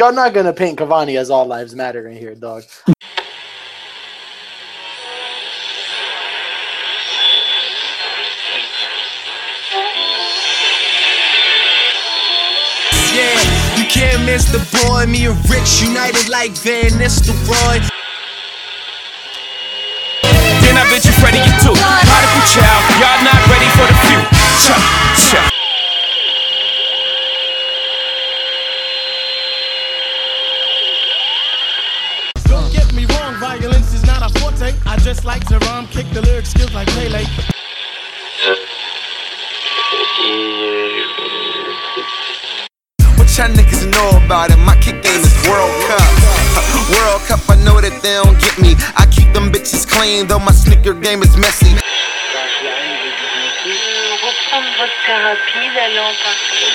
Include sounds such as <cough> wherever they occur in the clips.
Y'all not gonna paint Cavani as all lives matter in here, dog. Yeah, you can't miss the boy. Me and Rich united like Van Nistelrooy. Then I bet you ready you too. Prodigal child, y'all not ready for the future. Don't I just like to rhyme, kick the lyric skills like Pele. What y'all niggas know about it? My kick game is World Cup. <laughs> World Cup, I know that they don't get me. I keep them bitches clean, though my sneaker game is messy. reprendre votre thérapie, d'aller en partie.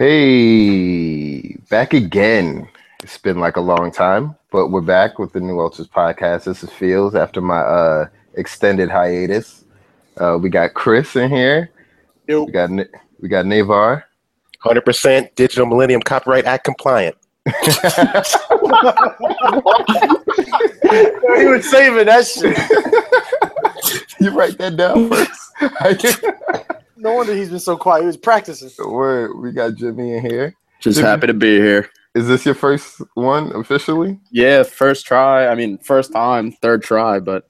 Hey, back again. It's been like a long time, but we're back with the New Ultras podcast. This is Fields after my uh, extended hiatus. Uh, we got Chris in here. Yo. We got we got Navar. 100% Digital Millennium Copyright Act compliant. <laughs> he was saving that shit. <laughs> you write that down first. <laughs> No wonder he's been so quiet. He was practicing. Word, we got Jimmy in here. Just Jimmy- happy to be here. Is this your first one officially? Yeah, first try. I mean, first time, third try, but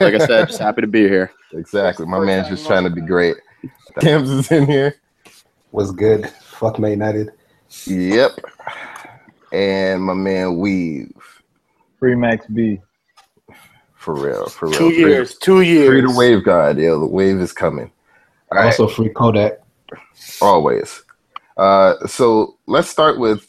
like I said, just <laughs> happy to be here. Exactly. My man's just trying to be great. <laughs> Tams is in here. Was good. Fuck Man United. Yep. And my man Weave. Free Max B. For real. For real. Two Free- years. Two years. Free the wave god, yo. The wave is coming. All right. Also free Kodak. Always. Uh, so let's start with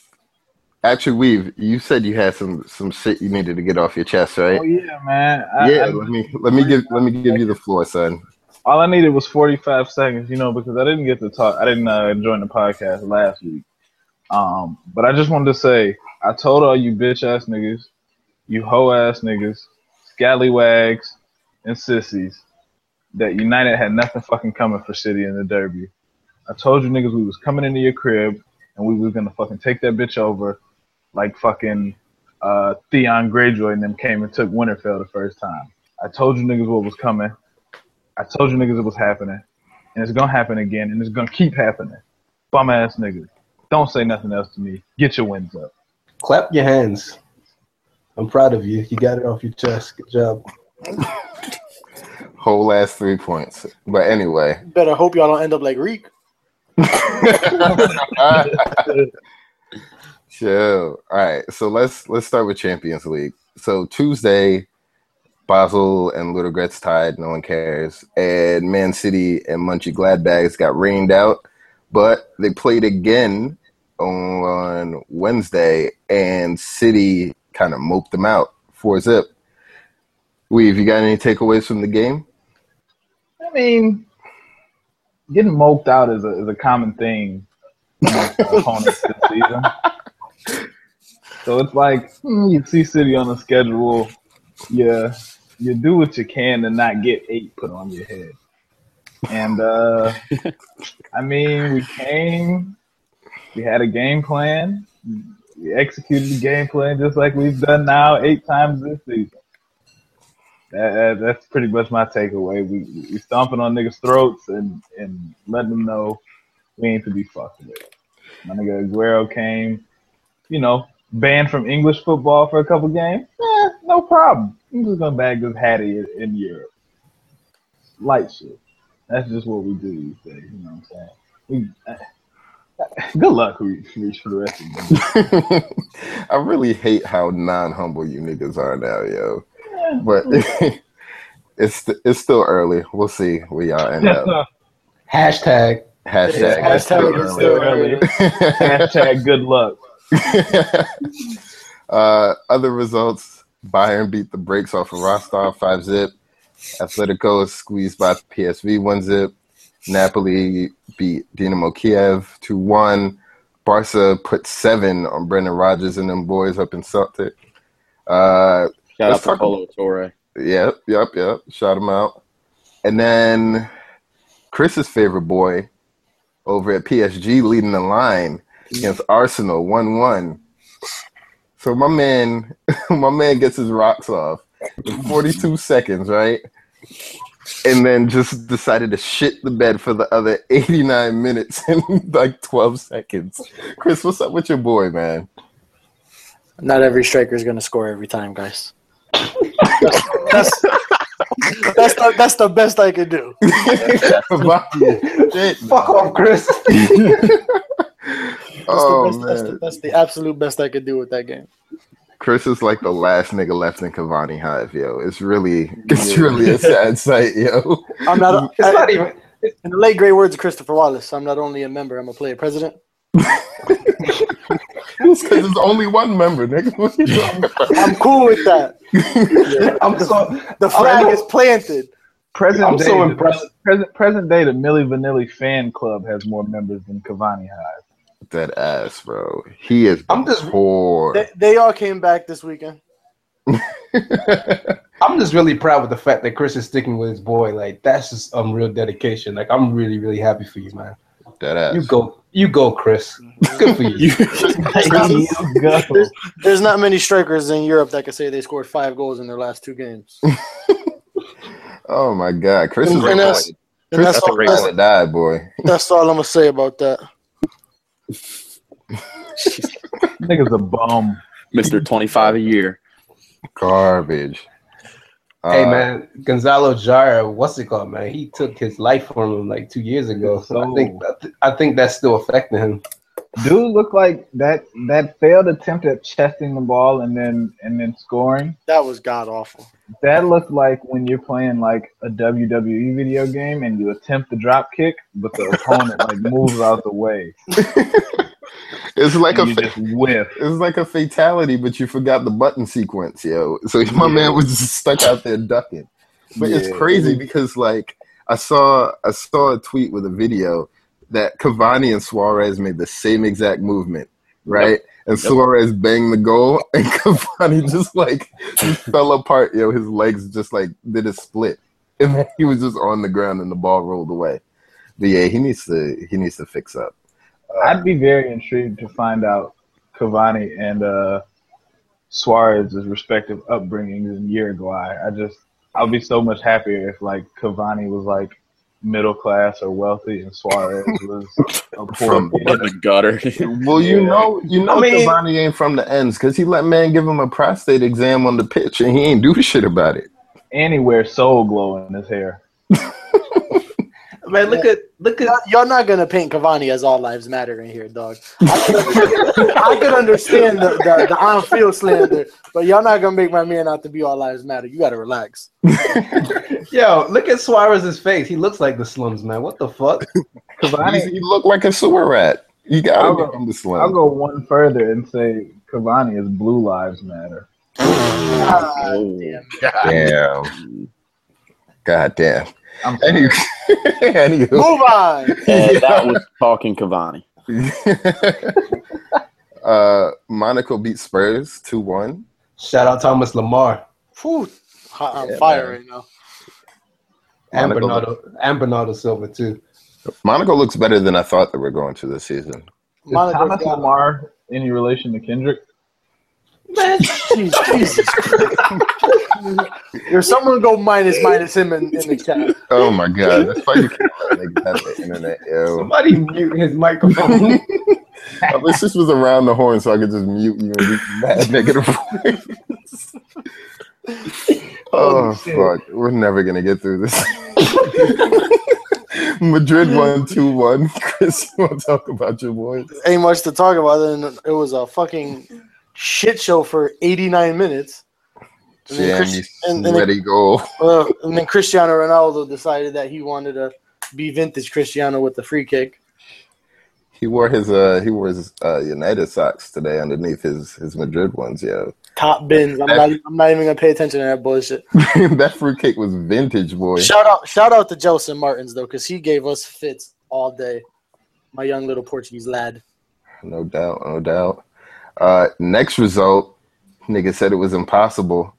actually Weave. You said you had some some shit you needed to get off your chest, right? Oh yeah, man. I, yeah. I- let me let me give let me give you the floor, son. all I needed was 45 seconds, you know, because I didn't get to talk. I didn't uh, join the podcast last week. Um, but I just wanted to say, I told all you bitch ass niggas, you hoe ass niggas, scallywags, and sissies that United had nothing fucking coming for City in the Derby. I told you niggas we was coming into your crib and we was gonna fucking take that bitch over like fucking uh, Theon Greyjoy and them came and took Winterfell the first time. I told you niggas what was coming. I told you niggas it was happening, and it's gonna happen again, and it's gonna keep happening. Bum ass niggas. Don't say nothing else to me. Get your wins up. Clap your hands. I'm proud of you. You got it off your chest. Good job. <laughs> Whole last three points. But anyway. Better hope y'all don't end up like Reek. <laughs> <laughs> Chill. All right. So let's let's start with Champions League. So Tuesday, Basel and Ludogorets tied. No one cares. And Man City and Munchie Gladbags got rained out, but they played again on Wednesday, and City kind of moped them out. Four zip. Weave, you got any takeaways from the game? I mean, getting moped out is a is a common thing opponents this season. <laughs> So it's like hmm, you see City on the schedule, yeah, you do what you can to not get eight put on your head. And uh <laughs> I mean, we came, we had a game plan, we executed the game plan just like we've done now eight times this season. That, that- that's pretty much my takeaway. We we stomping on niggas' throats and and letting them know we ain't to be fucked with. My nigga Aguero came, you know, banned from English football for a couple games. Eh, no problem. I'm just gonna bag this Hattie in, in Europe. Light shit. That's just what we do these days. You know what I'm saying? We, uh, good luck, Reach, Reach, for the rest of the day. <laughs> I really hate how non-humble you niggas are now, yo. But <laughs> it's it's still early. We'll see where y'all end up. Hashtag. Hashtag. Hashtag it's still it's still early. early. Hashtag good luck. <laughs> uh, other results: Bayern beat the brakes off of Rostov five zip. Atletico is squeezed by PSV one zip. Napoli beat Dinamo Kiev two one. Barca put seven on Brendan Rodgers and them boys up in Celtic. Uh, Shout out to Polo Torre. Yep, yep, yep. Shout him out. And then Chris's favorite boy over at PSG leading the line. Against Arsenal, one one. So my man, <laughs> my man gets his rocks off in 42 seconds, right? And then just decided to shit the bed for the other <laughs> 89 minutes <laughs> in like 12 seconds. Chris, what's up with your boy, man? Not every striker is gonna score every time, guys. that's, that's the that's the best I can do. Fuck off, Chris. That's, oh the best, that's, the, man, that's the absolute best I could do with that game. Chris is like the last nigga left in Cavani Hive, yo. It's really, it's really a sad sight, yo. I'm not. A, It's not even. In the late great words of Christopher Wallace, I'm not only a member, I'm a player president. It's because there's only one member, nigga. What you talking about? I'm cool with that. I'm so. The flag is planted. Present I'm day, so the- impressed. Present present day, the Milli Vanilli fan club has more members than Cavani Hive. That ass, bro. He is I'm just- poor. They, they all came back this weekend. <laughs> I'm just really proud with the fact that Chris is sticking with his boy. Like that's just um real dedication. Like I'm really really happy for you, man. that ass. You go, you go, Chris. Good for you. Go. <laughs> There's, there's not many strikers in Europe that can say they scored five goals in their last two games. <laughs> Oh my god, Chris is And like, that's- Chris And that's, is all, a that's, to die, boy. that's all I'm gonna say about that. Nigga's a bum. Mister Twenty Five a year. Garbage. hey Uh, man, Gonzalo Jara, what's it called, man? He took his life from him like two years ago. So I think I, th- I think that's still affecting him. Dude looked like that that failed attempt at chesting the ball and then and then scoring. That was god awful. That looked like when you're playing like a WWE video game and you attempt the drop kick, but the opponent like <laughs> moves out the way. <laughs> It's like a and you fa- whiff. it's like a fatality, but you forgot the button sequence, yo. So <laughs> my man was just stuck out there ducking. But it's crazy because like I saw I saw a tweet with a video that Cavani and Suarez made the same exact movement, right? And Suarez banged the goal, <laughs> and Cavani just like fell apart. Yo, know, his legs just like did a split, <laughs> and then he was just on the ground, and the ball rolled away. But yeah, he needs to he needs to fix up. I'd be very intrigued to find out Cavani and uh, Suarez's respective upbringings in Uruguay. I just I'd be so much happier if like Cavani was like middle class or wealthy and Suarez <laughs> was a poor From- kid. The gutter. Well, you Yeah. know, you know, I mean- Cavani ain't from the ends because he let man give him a prostate exam on the pitch, and he ain't do shit about it. and he wears soul glow in his hair. <laughs> Man, look at look at Y'all- Y'all not gonna paint Cavani as all lives matter in here, dog. I could, I could understand the, the, the on-field slander, but y'all not gonna make my man out to be all lives matter. You gotta relax. <laughs> yo, look at Suarez's face. He looks like the slums, man. What the fuck? Cavani, He, he look like a sewer rat. You gotta I'll go- him the I'll go one further and say Cavani is Blue Lives Matter. Oh. Damn. God damn. I'm Any, <laughs> anywho, Move on. <laughs> And that was talking Cavani. <laughs> uh, Monaco beat Spurs two one. Shout out Thomas Lemar Whew, hot on Yeah, fire man. right now. and Monaco, Bernardo and Bernardo Silva too. Monaco looks better than I thought they were going to this season. Is Monaco's Thomas got- Lamar any relation to Kendrick? Jeez, Jesus. There's someone go minus minus him in, in the chat. Oh my god, that's why you can't let niggas have the internet, yo. Somebody mute his microphone. <laughs> I wish this was around the horn so I could just mute you and be mad negative. oh fuck, we're never gonna get through this. <laughs> Madrid won two one. Chris, you want to talk about your boys? Ain't much to talk about. Then it was a fucking shit show for 89 minutes. And then, Jamie and, and, sweaty goal. <laughs> uh, and then Cristiano Ronaldo decided that he wanted to be vintage Cristiano with the free kick. He wore his uh he wore his uh United socks today underneath his his Madrid ones. Yeah, Top bins. I'm not. I'm not even gonna pay attention to that bullshit. <laughs> that fruitcake was vintage, boy. Shout out! Shout out to Gelson Martins though, because he gave us fits all day. My young little Portuguese lad. No doubt, no doubt. Uh, next result, nigga said it was impossible,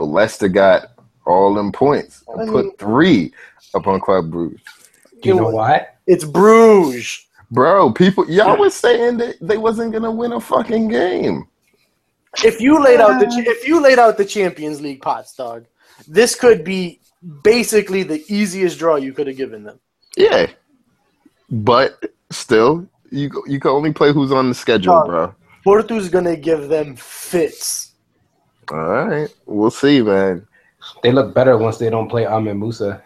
but Leicester got all them points and I mean- put three up on Club Bruges. you know what? It's Bruges. Bro, people, y'all was saying that they wasn't gonna win a fucking game. If you laid out the if you laid out the Champions League pots, dog, this could be basically the easiest draw you could have given them. Yeah, but still, you you can only play who's on the schedule, Dog. bro. Porto's gonna give them fits. All right, we'll see, man. They look better once they don't play Ahmed Musa.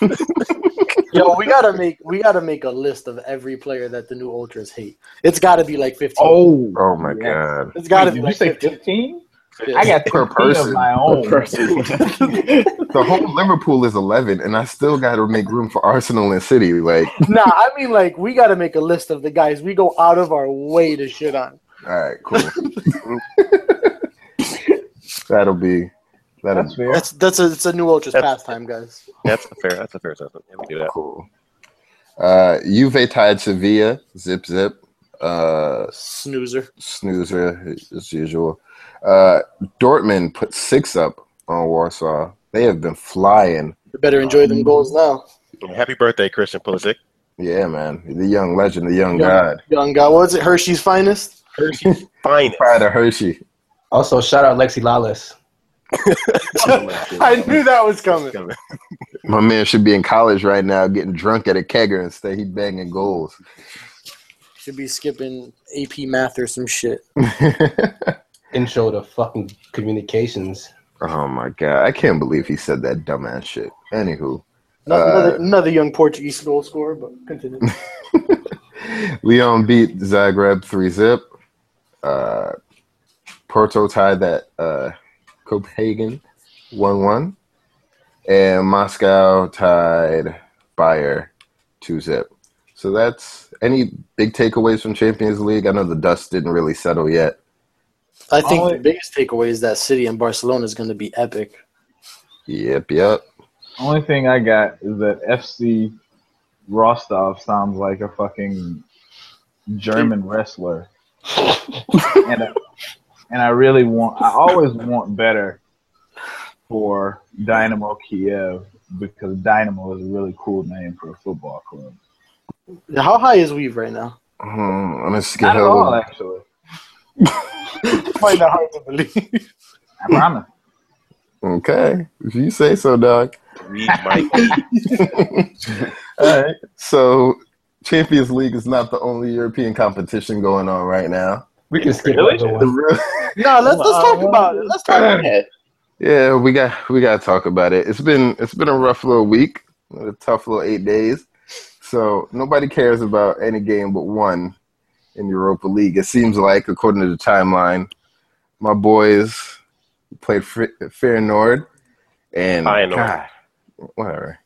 <laughs> Yo, we gotta make we gotta make a list of every player that the new ultras hate. It's gotta be like fifteen. Oh, Oh my god. it's gotta Wait, be did you say fifteen. fifteen? Yeah. I got Per person. of my own. Person. <laughs> The whole Liverpool is eleven, and I still got to make room for Arsenal and City. Like, <laughs> Nah, I mean like we gotta make a list of the guys we go out of our way to shit on. all right, cool. That'll be that'll That's be fair. That's that's a it's a new ultras That's- pastime, guys. That's a fair. That's a fair assessment. Yeah, we do that. cool. Uh, Juve tied Sevilla, zip zip. Uh, Snoozer. snoozer as usual. Uh, Dortmund put six up on Warsaw. They have been flying. You better enjoy them goals now. Happy birthday, Christian Pulisic. Yeah, man. The young legend, the young Young- god. Young god. What is it? Hershey's finest. Hershey's finest. <laughs> Pride of Hershey. Also, shout out Lexi Lawless. <laughs> I knew that was coming. My man should be in college right now, getting drunk at a kegger instead. He banging goals. Should be skipping AP math or some shit. <laughs> Intro to fucking communications. oh my god, I can't believe he said that dumbass shit. Anywho, No- Uh, another, another young Portuguese goal scorer, but continue. <laughs> Lyon beat Zagreb three zip. Uh, Porto tied that uh, Copenhagen one one, and Moscow tied Bayer two zip. So that's any big takeaways from Champions League. I know the dust didn't really settle yet. I think Oh, the biggest takeaway is that City and Barcelona is going to be epic. Yep, yep. Only thing I got is that FC Rostov sounds like a fucking German wrestler, <laughs> and I, and I really want. I always want better for Dynamo Kiev because Dynamo is a really cool name for a football club. How high is Weave right now? Hmm, on a Not at scale all, of actually. <laughs> Find that hard to believe. I promise. okay, if you say so, dog. Read Mike. <laughs> All right. So, Champions League is not the only European competition going on right now. We can skip Really? the The one. No, let's let's talk oh, about it. Let's talk about it. yeah, we got we got to talk about it. It's been it's been a rough little week, a tough little eight days. So nobody cares about any game but one in Europa League. It seems like, according to the timeline, my boys played Fr- Feyenoord and Feyenoord. God, whatever.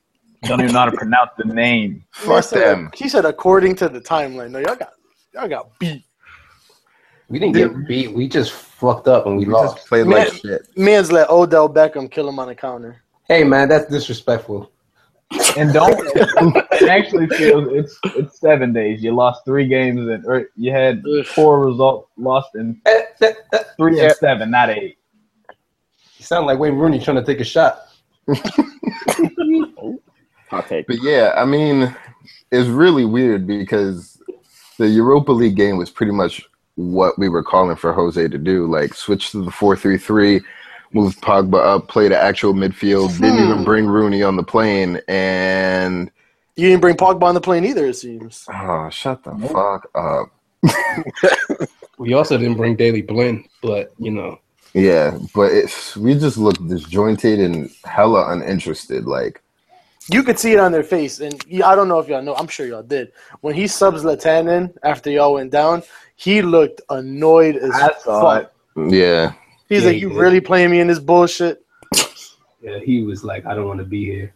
Don't even know how to pronounce the name. Fuck He said- them. He said, according to the timeline. No, y'all got y'all got beat. We didn't get beat. We just fucked up and we We lost. just played Man. like shit. Man's let Odell Beckham kill him on the counter. Hey man, that's disrespectful. And don't. <laughs> it actually feels it's it's seven days. You lost three games and or you had four results lost in Eh, that- that- three and seven, not eight. You sound like Wayne Rooney trying to take a shot. Hot take. But yeah, I mean, it's really weird because the Europa League game was pretty much what we were calling for Jose to do. Like switch to the four three three, move Pogba up, play the actual midfield, didn't even hmm. bring Rooney on the plane, and You didn't bring Pogba on the plane either, it seems. oh, shut the fuck up. <laughs> We also didn't bring Daley Blind, but you know, Yeah, but it's we just looked disjointed and hella uninterested. Like, You could see it on their face, and I don't know if y'all know. I'm sure y'all did. When he subs Zlatan in after y'all went down, he looked annoyed as I saw fuck. yeah, He's Yeah, like, "You did. really playing me in this bullshit?" yeah, he was like, I don't want to be here.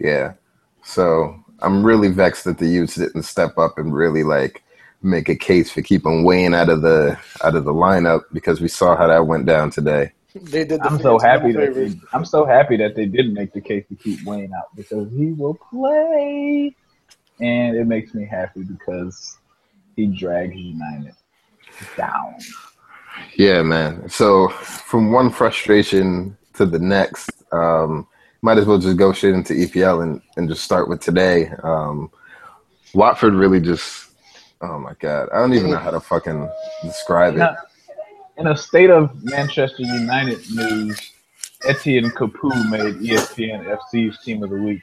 Yeah. So I'm really vexed that the youths didn't step up and really like make a case for keeping Wayne out of the out of the lineup because we saw how that went down today. They did. The I'm so happy that they, I'm so happy that they didn't make the case to keep Wayne out because he will play, and it makes me happy because he drags United down. Yeah, man. So from one frustration to the next, um, might as well just go straight into EPL and, and just start with today. Um, Watford really just. Oh my god, I don't even know how to fucking describe In it. In a state of Manchester United news, Etienne Capoue made ESPN FC's Team of the Week.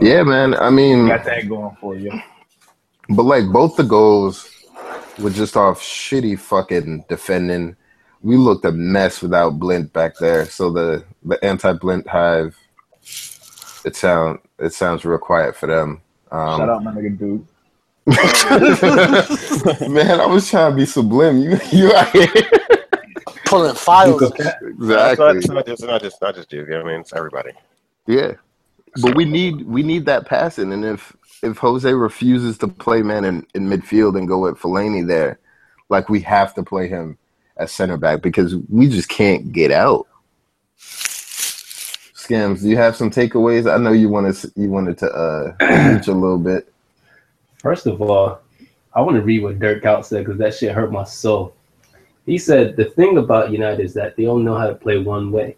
Yeah, man. I mean, Got that going for you. But like both the goals were just off shitty fucking defending. We looked a mess without Blind back there. So the the anti Blind hive, it sound it sounds real quiet for them. Um, Shout out my nigga dude. <laughs> man, I was trying to be sublime. You you out here. Pulling files. Exactly. it's not just, it's not just, not just Duke. I mean, it's everybody. Yeah. But we need we need that passing, and if if Jose refuses to play man in, in midfield and go with Fellaini there, like we have to play him as center back because we just can't get out. Scams, do you have some takeaways? I know you wanted you wanted to uh <clears throat> reach a little bit. First of all, I want to read what Dirk Out said because that shit hurt my soul. He said the thing about United is that they only know how to play one way.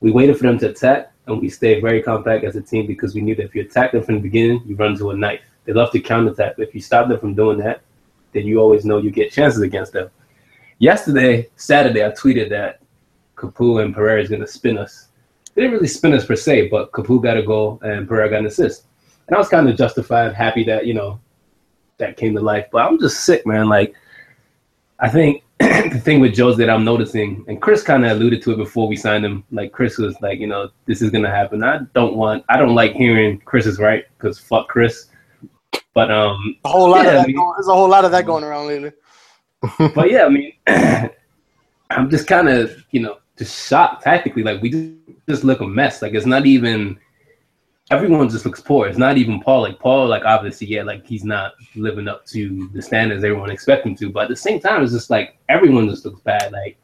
We waited for them to attack, and we stayed very compact as a team because we knew that if you attack them from the beginning, you run to a knife. They love to counterattack, but if you stop them from doing that, then you always know you get chances against them. Yesterday, Saturday, I tweeted that Capoue and Pereyra is going to spin us. They didn't really spin us per se, but Capoue got a goal and Pereyra got an assist. And I was kind of justified, happy that, you know, that came to life. But I'm just sick, man. Like, I think <clears throat> the thing with Joe's that I'm noticing, and Chris kind of alluded to it before we signed him. Like, Chris was like, you know, this is going to happen. I don't want, I don't like hearing Chris is right because fuck Chris. But, um, A whole lot Yeah, of I that. mean- Going, there's a whole lot of that going around lately. <laughs> but yeah, I mean, <clears throat> I'm just kind of, you know, just shocked tactically. Like we just, just look a mess. Like it's not even. Everyone just looks poor. It's not even Paul. Like Paul, like obviously, yeah, like he's not living up to the standards everyone expects him to. But at the same time, it's just like everyone just looks bad. Like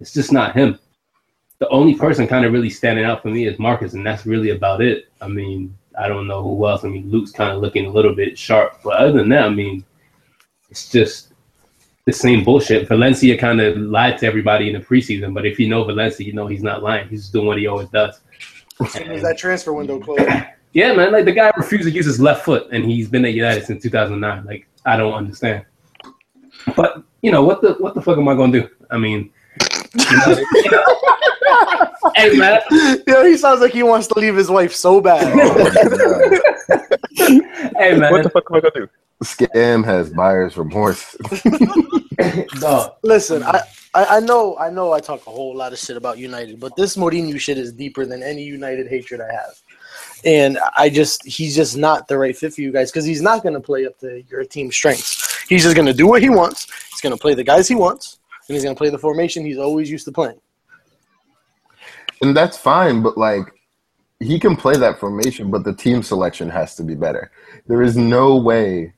it's just not him. The only person kind of really standing out for me is Marcus, and that's really about it. I mean, I don't know who else. I mean, Luke's kind of looking a little bit sharp, but other than that, I mean, it's just the same bullshit. Valencia kind of lied to everybody in the preseason, but if you know Valencia, you know he's not lying. He's just doing what he always does. As soon as that transfer window closed. Yeah, man. Like the guy refused to use his left foot, and he's been at United since 2009. Like I don't understand. But you know what the what the fuck am I gonna do? I mean, you know, you know. <laughs> hey man, Yo, he sounds like he wants to leave his wife so bad. <laughs> hey man. What the fuck am I gonna do? Scam has buyer's remorse. <laughs> <laughs> Dog. Listen, I, I, I know I know I talk a whole lot of shit about United, but this Mourinho shit is deeper than any United hatred I have. And I just he's just not the right fit for you guys because he's not gonna play up to your team's strengths. He's just gonna do what he wants. He's gonna play the guys he wants, and he's gonna play the formation he's always used to playing. and that's fine, but like he can play that formation, but the team selection has to be better. There is no way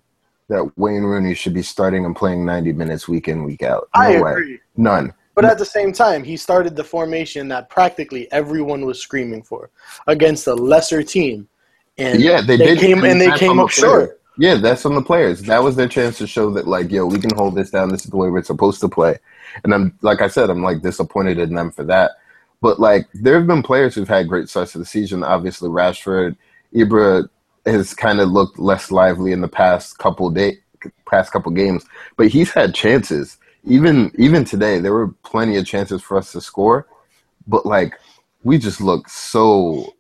that Wayne Rooney should be starting and playing 90 minutes week in, week out. No I way. agree. None. But at the same time, he started the formation that practically everyone was screaming for against a lesser team. And yeah, they, did. came and they came the up short. Yeah, that's on the players. That was their chance to show that, like, yo, we can hold this down. This is the way we're supposed to play. And I'm, like I said, I'm like disappointed in them for that. But like, there have been players who've had great starts to the season. Obviously, Rashford, Ibra has kind of looked less lively in the past couple day, past couple games, but he's had chances. Even even today, there were plenty of chances for us to score, but like, we just look so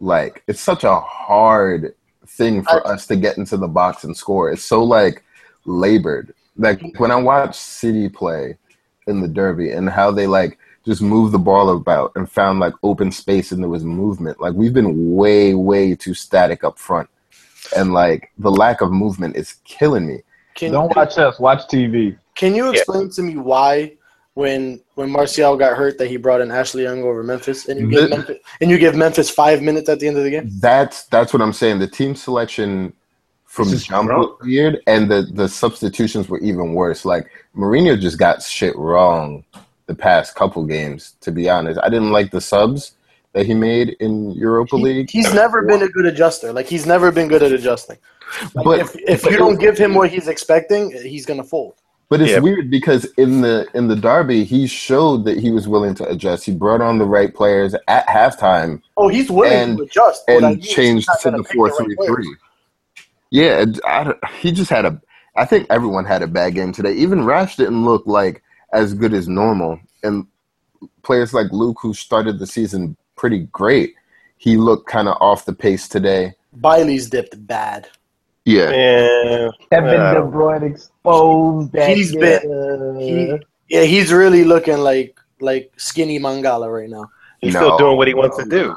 like it's such a hard thing for uh, us to get into the box and score. It's so like labored. Like when I watch City play in the derby and how they like just move the ball about and found like open space and there was movement. Like we've been way, way too static up front. And like the lack of movement is killing me. Can, Don't watch us. Watch TV. Can you explain to me why, when when Martial got hurt, that he brought in Ashley Young over Memphis, and you give The- Memphis, and you give Memphis five minutes at the end of the game? That's that's what I'm saying. The team selection from This is jump was weird, and the the substitutions were even worse. Like Mourinho just got shit wrong the past couple games. To be honest, I didn't like the subs that he made in Europa League. He's never been a good adjuster. Like he's never been good at adjusting. Like, But- if, if but- you don't give him what he's expecting, he's gonna fold. But it's Yeah. weird because in the in the derby, he showed that he was willing to adjust. He brought on the right players at halftime Oh, he's willing And- to adjust. What I mean and changed to the pick four right three players. three. Yeah, I he just had a. I think everyone had a bad game today. Even Rash didn't look like as good as normal, and players like Luke, who started the season pretty great, he looked kind of off the pace today. Bailey's dipped bad. Yeah, Yeah, Kevin Wow. De Bruyne exposed that. He's been- He, yeah, he's really looking like like skinny Mangala right now. he's No, still doing what he wants to no, do,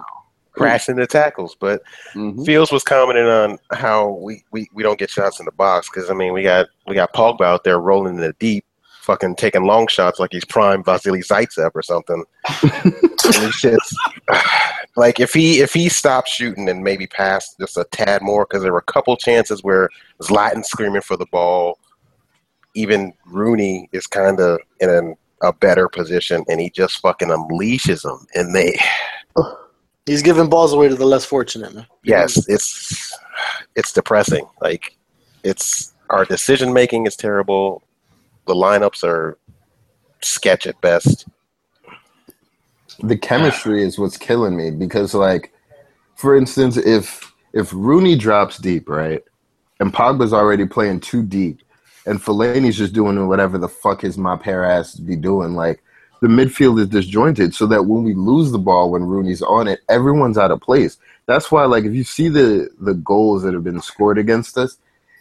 crashing the tackles. But Mhm. Fields was commenting on how we, we, we don't get shots in the box because I mean we got we got Pogba out there rolling in the deep, fucking taking long shots like he's prime Vasily Zaitsev or something. <laughs> just <sighs> like if he if he stopped shooting and maybe passed just a tad more because there were a couple chances where Zlatan screaming for the ball. Even Rooney is kind of in an, a better position, and he just fucking unleashes them, and they <sighs> He's giving balls away to the less fortunate, man. yes, it's it's depressing. Like it's our decision making is terrible. The lineups are sketch at best. the chemistry is what's killing me because like for instance if if Rooney drops deep right and Pogba's already playing too deep and Fellaini's just doing whatever the fuck his my pair ass be doing like the midfield is disjointed so that when we lose the ball when Rooney's on it everyone's out of place that's why like if you see the the goals that have been scored against us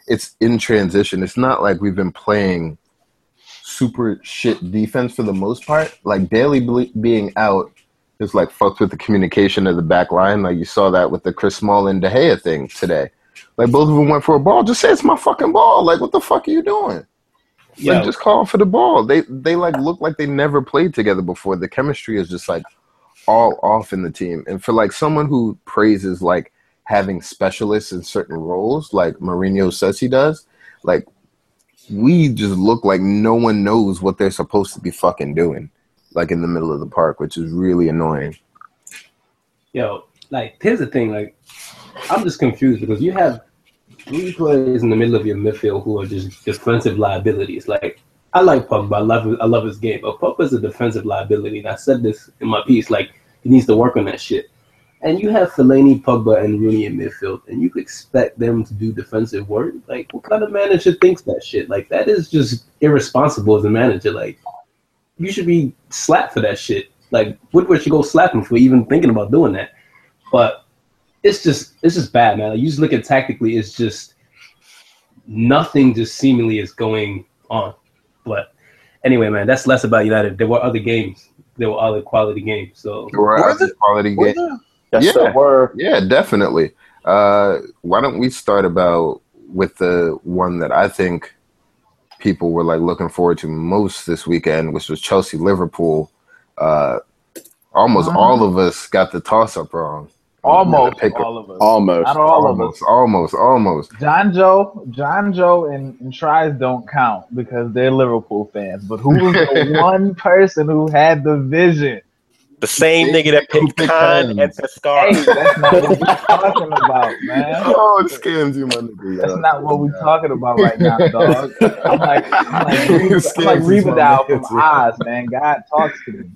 it's in transition it's not like we've been playing super shit defense for the most part. Like Daly ble- being out is like fucked with the communication of the back line. Like you saw that with the Chris Small and De Gea thing today. Like both of them went for a ball. Just say it's my fucking ball. Like what the fuck are you doing? Yeah. Like just call for the ball. They they like look like they never played together before. The chemistry is just like all off in the team. And for like someone who praises like having specialists in certain roles, like Mourinho says he does, like we just look like no one knows what they're supposed to be fucking doing, like in the middle of the park, which is really annoying. Yo, like here's the thing, like I'm just confused because you have three players in the middle of your midfield who are just defensive liabilities. Like I like Pogba, I love I love his game, but Pogba's a defensive liability, and I said this in my piece. Like he needs to work on that shit. And you have Fellaini, Pogba, and Rooney in midfield, and you expect them to do defensive work. Like, what kind of manager thinks that shit? Like, that is just irresponsible as a manager. Like, you should be slapped for that shit. Like, Woodward should go slap him for even thinking about doing that. But it's just, it's just bad, man. Like, you just look at tactically, it's just nothing. Just seemingly is going on. But anyway, man, that's less about United. There were other games. There were other quality games. So There were Were other quality games. There? Yes, Yeah. there were. Yeah, definitely. Uh, why don't we start about with the one that I think people were like looking forward to most this weekend, which was Chelsea Liverpool. Uh, almost Uh-huh. all of us got the toss up wrong. Almost Pick- all of us. Almost. Not all of us. almost, almost, almost. John Joe, John Joe, and, and Tries don't count because they're Liverpool fans. But who was the <laughs> one person who had the vision? The same nigga that picked Pick Khan Khan. and Hey, Pescara. that's not what we're talking about, man. <laughs> Oh, it scams you, my nigga. That's yeah. not what we're talking about right now, <laughs> dog. I'm like, I'm like, Reba, I'm like Scams is my Riverdale from man, Oz, man. God talks to me.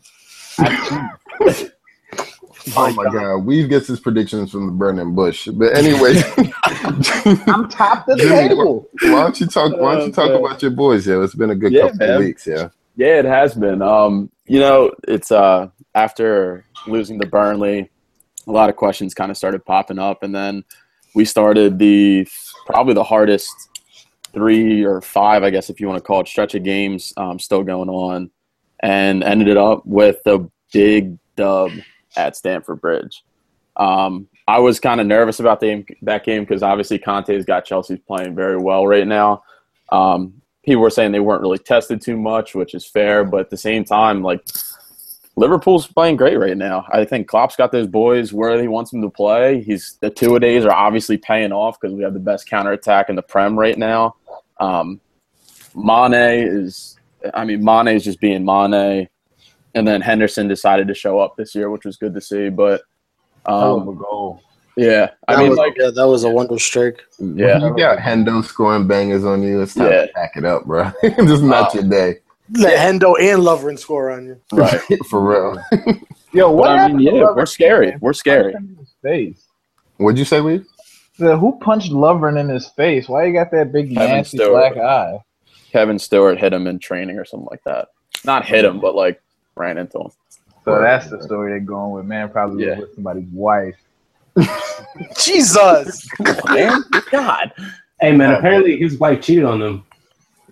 Oh my god, Weave gets his predictions from the burning bush. But anyway, <laughs> I'm top of the Jimmy, table. why don't you talk? Why don't you talk Oh, about your boys? Yeah, it's been a good Yeah, couple of weeks. Yeah, Yeah, it has been. Um, you know, it's uh after losing to Burnley, a lot of questions kind of started popping up, and then we started the probably the hardest three or five, I guess, if you want to call it, stretch of games um, still going on, and ended up with a big dub at Stamford Bridge. Um, I was kind of nervous about the, that game because obviously Conte's got Chelsea playing very well right now. Um, people were saying they weren't really tested too much, which is fair, but at the same time, like Liverpool's playing great right now. I think Klopp's got those boys where he wants them to play. He's the two a days are obviously paying off because we have the best counterattack in the Prem right now. Um, Mane is, I mean, Mane is just being Mane, and then Henderson decided to show up this year, which was good to see. But Hell of a um, goal. Yeah, I That mean, was, like, yeah, that was a wonder strike. Yeah. you got Hendo scoring bangers on you. It's time Yeah. to pack it up, bro. <laughs> Just not Uh, your day, Let Hendo and Lovren score on you. right. <laughs> for real. <laughs> Yo, what I mean, yeah, we're scary. We're scary. Punched him in his face. What'd you say, Weed? So who punched Lovren in his face? Why you got that big Kevin nasty Stewart. black eye? Kevin Stewart hit him in training or something like that. Not hit him, but like ran into him. So that's the story they're going with. Man, probably Yeah. with somebody's wife. <laughs> Jesus. Man, God. Hey man, apparently his wife cheated on him.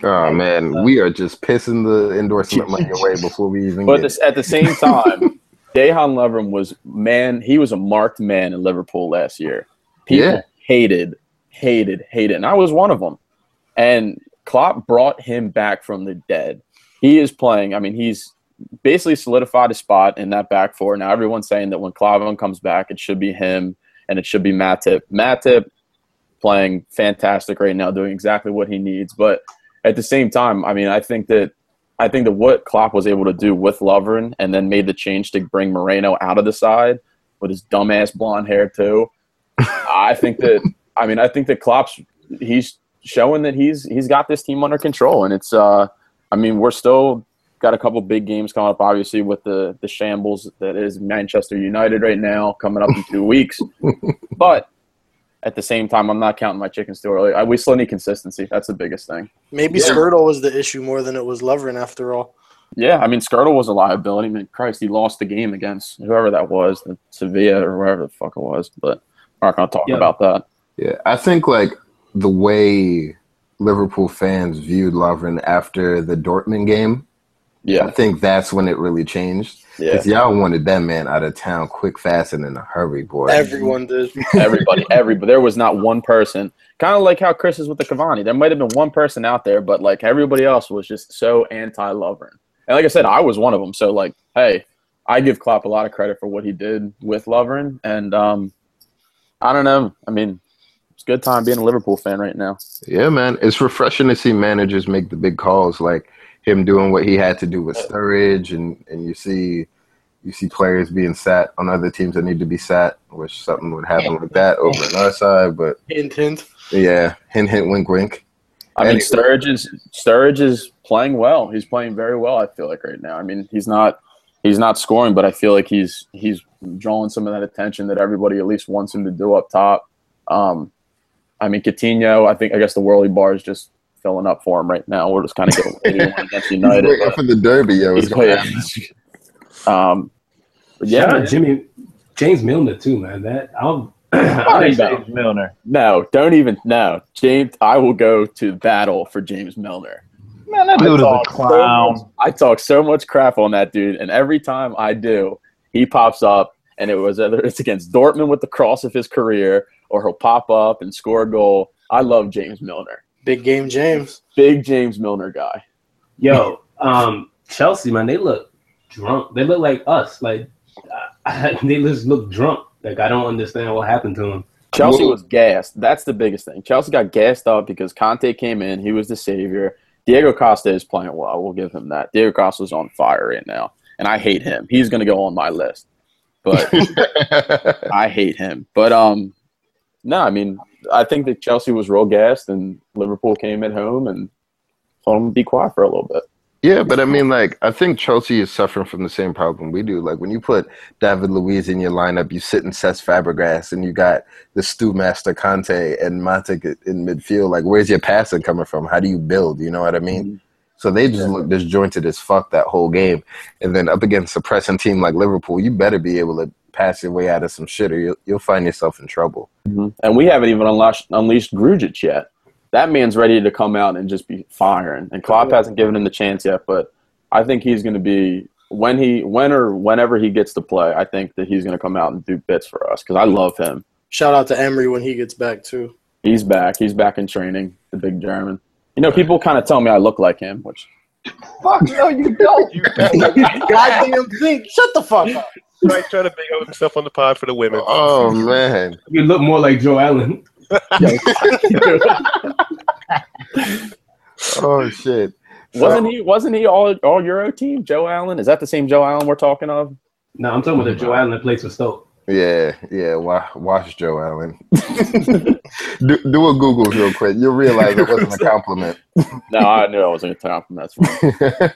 Oh man, we are just pissing the endorsement money <laughs> away before we even But get this, at the same <laughs> time, Dejan Lovren was man. He was a marked man in Liverpool last year. People Yeah. hated, hated, hated, and I was one of them. And Klopp brought him back from the dead. He is playing. I mean, he's basically solidified a spot in that back four. Now everyone's saying that when Klavan comes back, it should be him and it should be Matip. Matip playing fantastic right now, doing exactly what he needs. But at the same time, I mean, I think that I think that what Klopp was able to do with Lovren and then made the change to bring Moreno out of the side with his dumbass blonde hair too. <laughs> I think that I mean I think that Klopp's he's showing that he's he's got this team under control and it's uh I mean we're still got a couple big games coming up obviously with the the shambles that is Manchester United right now coming up in 2 <laughs> weeks. But at the same time, I'm not counting my chickens too early. I, we still need consistency. That's the biggest thing. Maybe Yeah. Skrtel was the issue more than it was Lovren after all. Yeah, I mean, Skrtel was a liability. I mean, Christ, he lost the game against whoever that was, the Sevilla or wherever the fuck it was. But we're not going to talk Yeah. about that. Yeah, I think like the way Liverpool fans viewed Lovren after the Dortmund game, Yeah, I think that's when it really changed. Yeah. 'Cause y'all wanted that man out of town quick, fast, and in a hurry, boy. Everyone did. Everybody, everybody. There was not one person. Kind of like how Chris is with the Cavani. There might have been one person out there, but like everybody else was just so anti-Lovren. And like I said, I was one of them. So like, hey, I give Klopp a lot of credit for what he did with Lovren, and um, I don't know. I mean, it's a good time being a Liverpool fan right now. Yeah, man. It's refreshing to see managers make the big calls, like him doing what he had to do with Sturridge, and and you see you see players being sat on other teams that need to be sat, which something would happen like that over on our side. But Hint, hint. yeah, hint, hint, wink, wink. I mean, Anyway. Sturridge is Sturridge is playing well. He's playing very well. I feel like right now. I mean, he's not he's not scoring, but I feel like he's he's drawing some of that attention that everybody at least wants him to do up top. Um, I mean, Coutinho. I think I guess the Whirly bar is just filling up for him right now. We're just kind of getting ready to against <laughs> United. waiting but for the derby, yo. It's he's gonna playing. happen. Um, but yeah, Shout out. Jimmy James Milner too, man. That I'll Fuck I think that- James Milner. no, don't even no, James. I will go to battle for James Milner. Man, that I dude is a talk so clown. much- I talk so much crap on that dude, and every time I do, he pops up, and it was either it's against Dortmund with the cross of his career, or he'll pop up and score a goal. I love James Milner, Big game, James. big James Milner guy. Yo, um, Chelsea, man, they look drunk. They look like us. Like uh, <laughs> they just look drunk. Like I don't understand what happened to them. Chelsea was gassed. That's the biggest thing. Chelsea got gassed up because Conte came in. He was the savior. Diego Costa is playing well. We'll give him that. Diego Costa's on fire right now, and I hate him. He's going to go on my list, but <laughs> I hate him. But um, no, I mean, I think that Chelsea was real gassed, and Liverpool came at home and told them to be quiet for a little bit. Yeah, but I mean, like, I think Chelsea is suffering from the same problem we do. Like, when you put David Luiz in your lineup, you sit in Cesc Fabregas, and you got the Stew Master Kante and Matic in midfield. Like, where's your passing coming from? How do you build? You know what I mean? So they just look disjointed as fuck that whole game. And then up against a pressing team like Liverpool, you better be able to pass your way out of some shit, or you'll, you'll find yourself in trouble. Mm-hmm. And we haven't even unleashed unleashed Grujic yet. That man's ready to come out and just be firing. And Klopp hasn't given him the chance yet, but I think he's going to be when he when or whenever he gets to play. I think that he's going to come out and do bits for us because I love him. Shout out to Emre when he gets back too. He's back. He's back in training. The big German. You know, people kind of tell me I look like him, which Fuck no, you don't. <laughs> <laughs> Goddamn thing. Shut the fuck up. Right, trying to big up himself on the pod for the women. Oh, man. You look more like Joe Allen. <laughs> Oh, shit. wasn't he? Wasn't he all all Euro team? Joe Allen is that the same Joe Allen we're talking of? No, I'm talking about the Joe Allen that plays for Stoke. Yeah, yeah. Wa- Watch Joe Allen. <laughs> do, do a Google real quick. You'll realize it wasn't a compliment. <laughs> No, I knew I wasn't going to compliment. That's fine.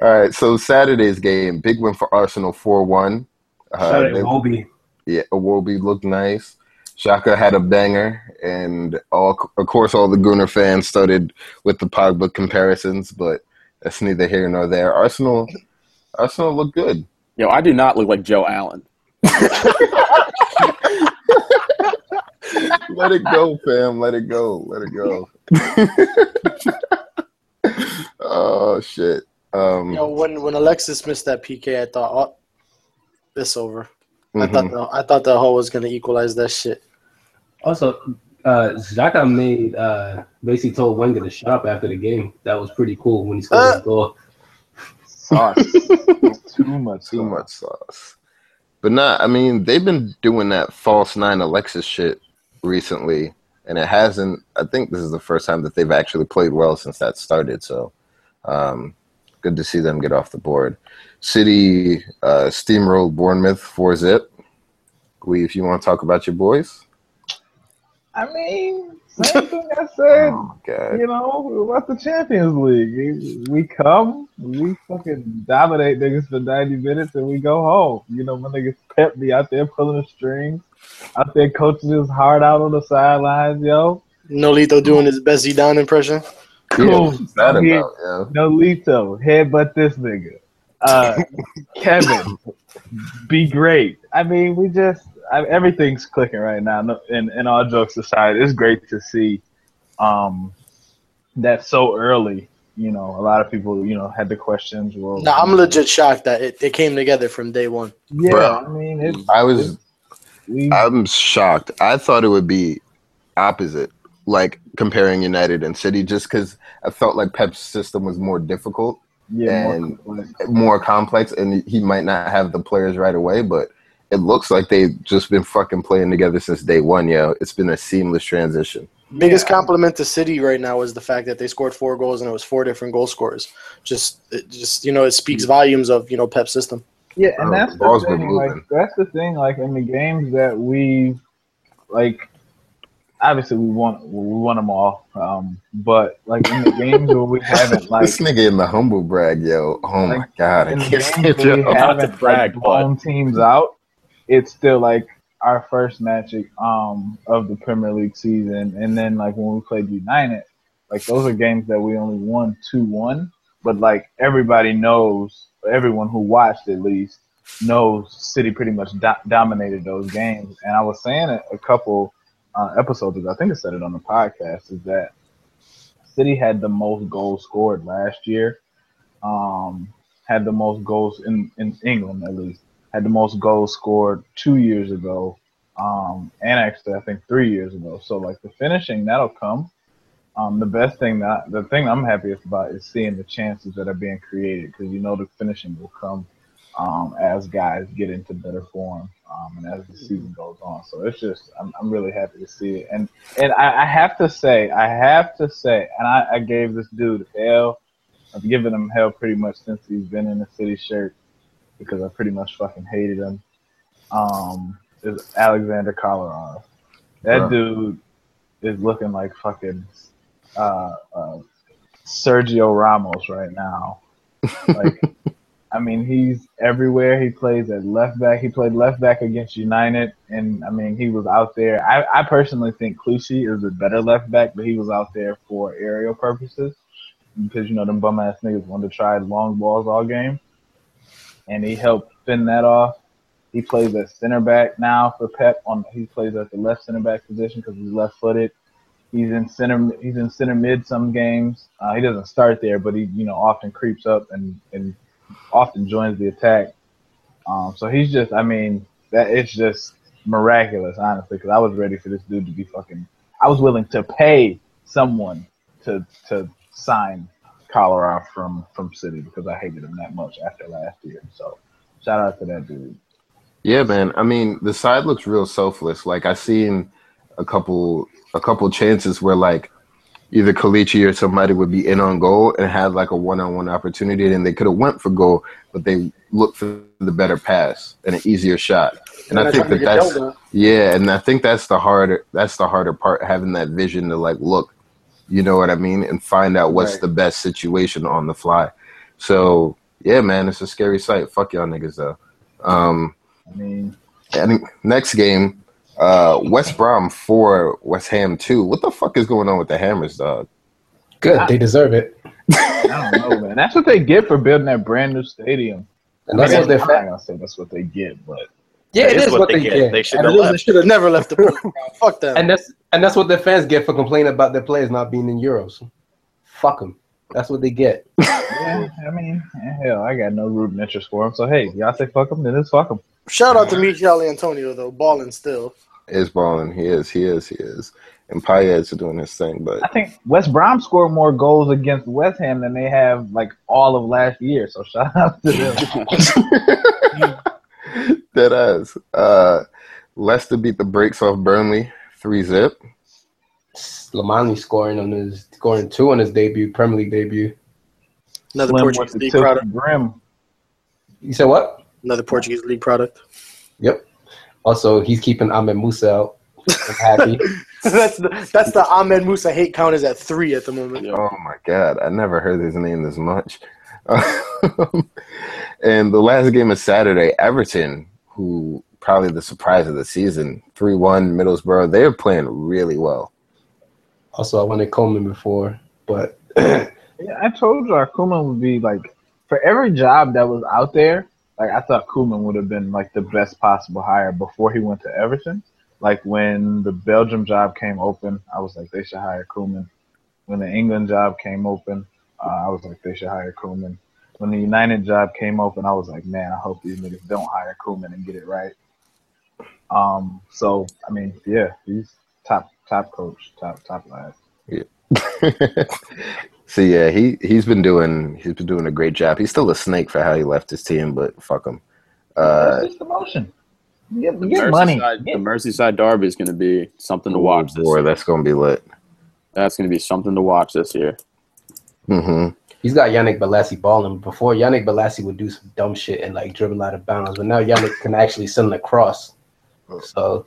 All right. So Saturday's game, big win for Arsenal, four one. Shout Uh, out to Obi. yeah, Iwobi looked nice. Xhaka had a banger, and all of course all the Gunner fans started with the Pogba comparisons, but that's neither here nor there. Arsenal, Arsenal looked good. Yo, I do not look like Joe Allen. <laughs> Let it go, fam. Let it go. Let it go. <laughs> oh shit. Um, You know, when when Alexis missed that PK, I thought, oh, this over. I mhm. thought the, I thought the Hull was gonna equalize that shit. Also, uh, Xhaka made uh, basically told Wenger to shut up after the game. That was pretty cool when he scored Uh, his goal. Sauce. <laughs> Too much. too sauce. much sauce. But nah, I mean, they've been doing that false nine Alexis shit recently, and it hasn't. I think this is the first time that they've actually played well since that started. So, um, good to see them get off the board. City uh, steamrolled Bournemouth for zip. Glee, if you want to talk about your boys. I mean, same thing I said. <laughs> Oh. You know, about the Champions League. We- We come, we fucking dominate niggas for 90 minutes and we go home. You know, my niggas Pep be out there pulling the strings, out there coaching his heart out on the sidelines, yo. Nolito doing his best Zidane impression. Yeah, Cool. what's that He- about? Yeah. Nolito, headbutt this nigga. Uh, <laughs> Kevin, be great. I mean, we just I, everything's clicking right now. No, and, and all jokes aside, it's great to see um, that so early. You know, a lot of people, you know, had the questions. Well, No, I'm legit shocked that it, it came together from day one. Yeah, Bro. I mean, it, I was we I'm shocked. I thought it would be opposite, like comparing United and City, just because I felt like Pep's system was more difficult, yeah, more and- complex. more complex, and he might not have the players right away. But it looks like they've just been fucking playing together since day one. Yo, it's been a seamless transition. Biggest compliment to City right now is the fact that they scored four goals and it was four different goal scorers. Just, it just you know, it speaks volumes of you know Pep's system. Yeah, and that's the the thing. Like that's the thing. Like in the games that we, like, obviously we won. We won them all. Um, but like in the games where we haven't <laughs> like this nigga in the humble brag, yo. Oh my Like, god, I in the can't games stand you. haven't to brag, like, blown teams out, it's still like our first match um of the Premier League season, and then like when we played United, like those are games that we only won two one, but like everybody knows, everyone who watched at least knows City pretty much do- dominated those games, and I was saying it a couple uh, episodes. I think I said it on the podcast. Is that City had the most goals scored last year. Um, had the most goals in, in England at least. Had the most goals scored two years ago, um, and actually I think three years ago. So like the finishing that'll come. Um, the best thing that the thing I'm happiest about is seeing the chances that are being created because you know the finishing will come um, as guys get into better form um, and as the season goes on. So it's just I'm, I'm really happy to see it. And and I, I have to say I have to say and I, I gave this dude hell. I've given him hell pretty much since he's been in the city shirt because I pretty much fucking hated him. Um, is Alexander Kolarov. That dude is looking like fucking uh, uh, Sergio Ramos right now. <laughs> Like, I mean, he's everywhere. He plays at left back. He played left back against United, and I mean, he was out there. I, I personally think Clichy is a better left back, but he was out there for aerial purposes because you know them bum ass niggas wanted to try long balls all game, and he helped fend that off. He plays at center back now for Pep. On he plays at the left center back position because he's left footed. He's in center. He's in center mid some games. Uh, he doesn't start there, but he you know often creeps up and and often joins the attack. Um, so he's just. I mean, that it's just miraculous, honestly, because I was ready for this dude to be fucking. I was willing to pay someone to to sign Kolarov from from City because I hated him that much after last year. So shout out to that dude. Yeah, man. I mean, the side looks real selfless. Like I seen a couple a couple chances where like either Kelechi or somebody would be in on goal and had like a one-on-one opportunity, and they could have went for goal, but they looked for the better pass and an easier shot. And I think that that's Delta. yeah, and I think that's the harder that's the harder part, having that vision to like look, you know what I mean, and find out what's Right. the best situation on the fly. So yeah, man, it's a scary sight. Fuck y'all niggas though. Um, I mean, I think next game, uh, West Brom four, West Ham two. What the fuck is going on with the Hammers, dog? Good, they deserve it. I don't know, man. That's what they get for building that brand new stadium. And that's I what guess they're I'm not gonna say that's what they get, but Yeah, it That is what they get. They should have they should have never left the playground. <laughs> Fuck them. And that's and that's what their fans get for complaining about their players not being in Euros. Fuck them. That's what they get. <laughs> yeah, I mean, hell, I got no rooting interest for them. So hey, y'all say fuck them, then it's fuck them. Shout out to Michail Antonio though, balling still. Is balling. He is. He is. He is. And Payet is doing his thing, but I think West Brom scored more goals against West Ham than they have like all of last year. So shout out to them. <laughs> <laughs> Dead ass. Uh, Leicester beat the brakes off Burnley, three zip. Slimani scoring on his scoring two on his debut, Premier League debut. Another Slim Portuguese league product. brim. You said what? Another Portuguese league product. Yep. Also, he's keeping Ahmed Musa out. I'm happy. <laughs> that's the that's the Ahmed Musa hate count is at three at the moment. Oh my god, I never heard his name this much. <laughs> and the last game of Saturday, Everton, who probably the surprise of the season, three one Middlesbrough. They're playing really well. also, I wanted Coleman before, but <clears throat> Yeah, I told you Koeman would be like for every job that was out there. Like I thought Koeman would have been like the best possible hire before he went to Everton. Like when the Belgium job came open, I was like they should hire Koeman. When the England job came open, uh, I was like they should hire Koeman. When the United job came open, I was like, man, I hope these niggas don't hire Koeman and get it right. Um, so I mean, yeah, he's top top coach, top top lad. <laughs> so yeah, he he's been doing he's been doing a great job. He's still a snake for how he left his team, but fuck him. Uh, That's just emotion. Get, The get money. Merseyside, the Merseyside Derby is going to be something to watch this boy, year. that's gonna be lit. That's going to be something to watch this year. Mm-hmm. he's got Yannick Bolasie balling. Before Yannick Bolasie would do some dumb shit and like dribble out of bounds, but now Yannick can actually send a cross. So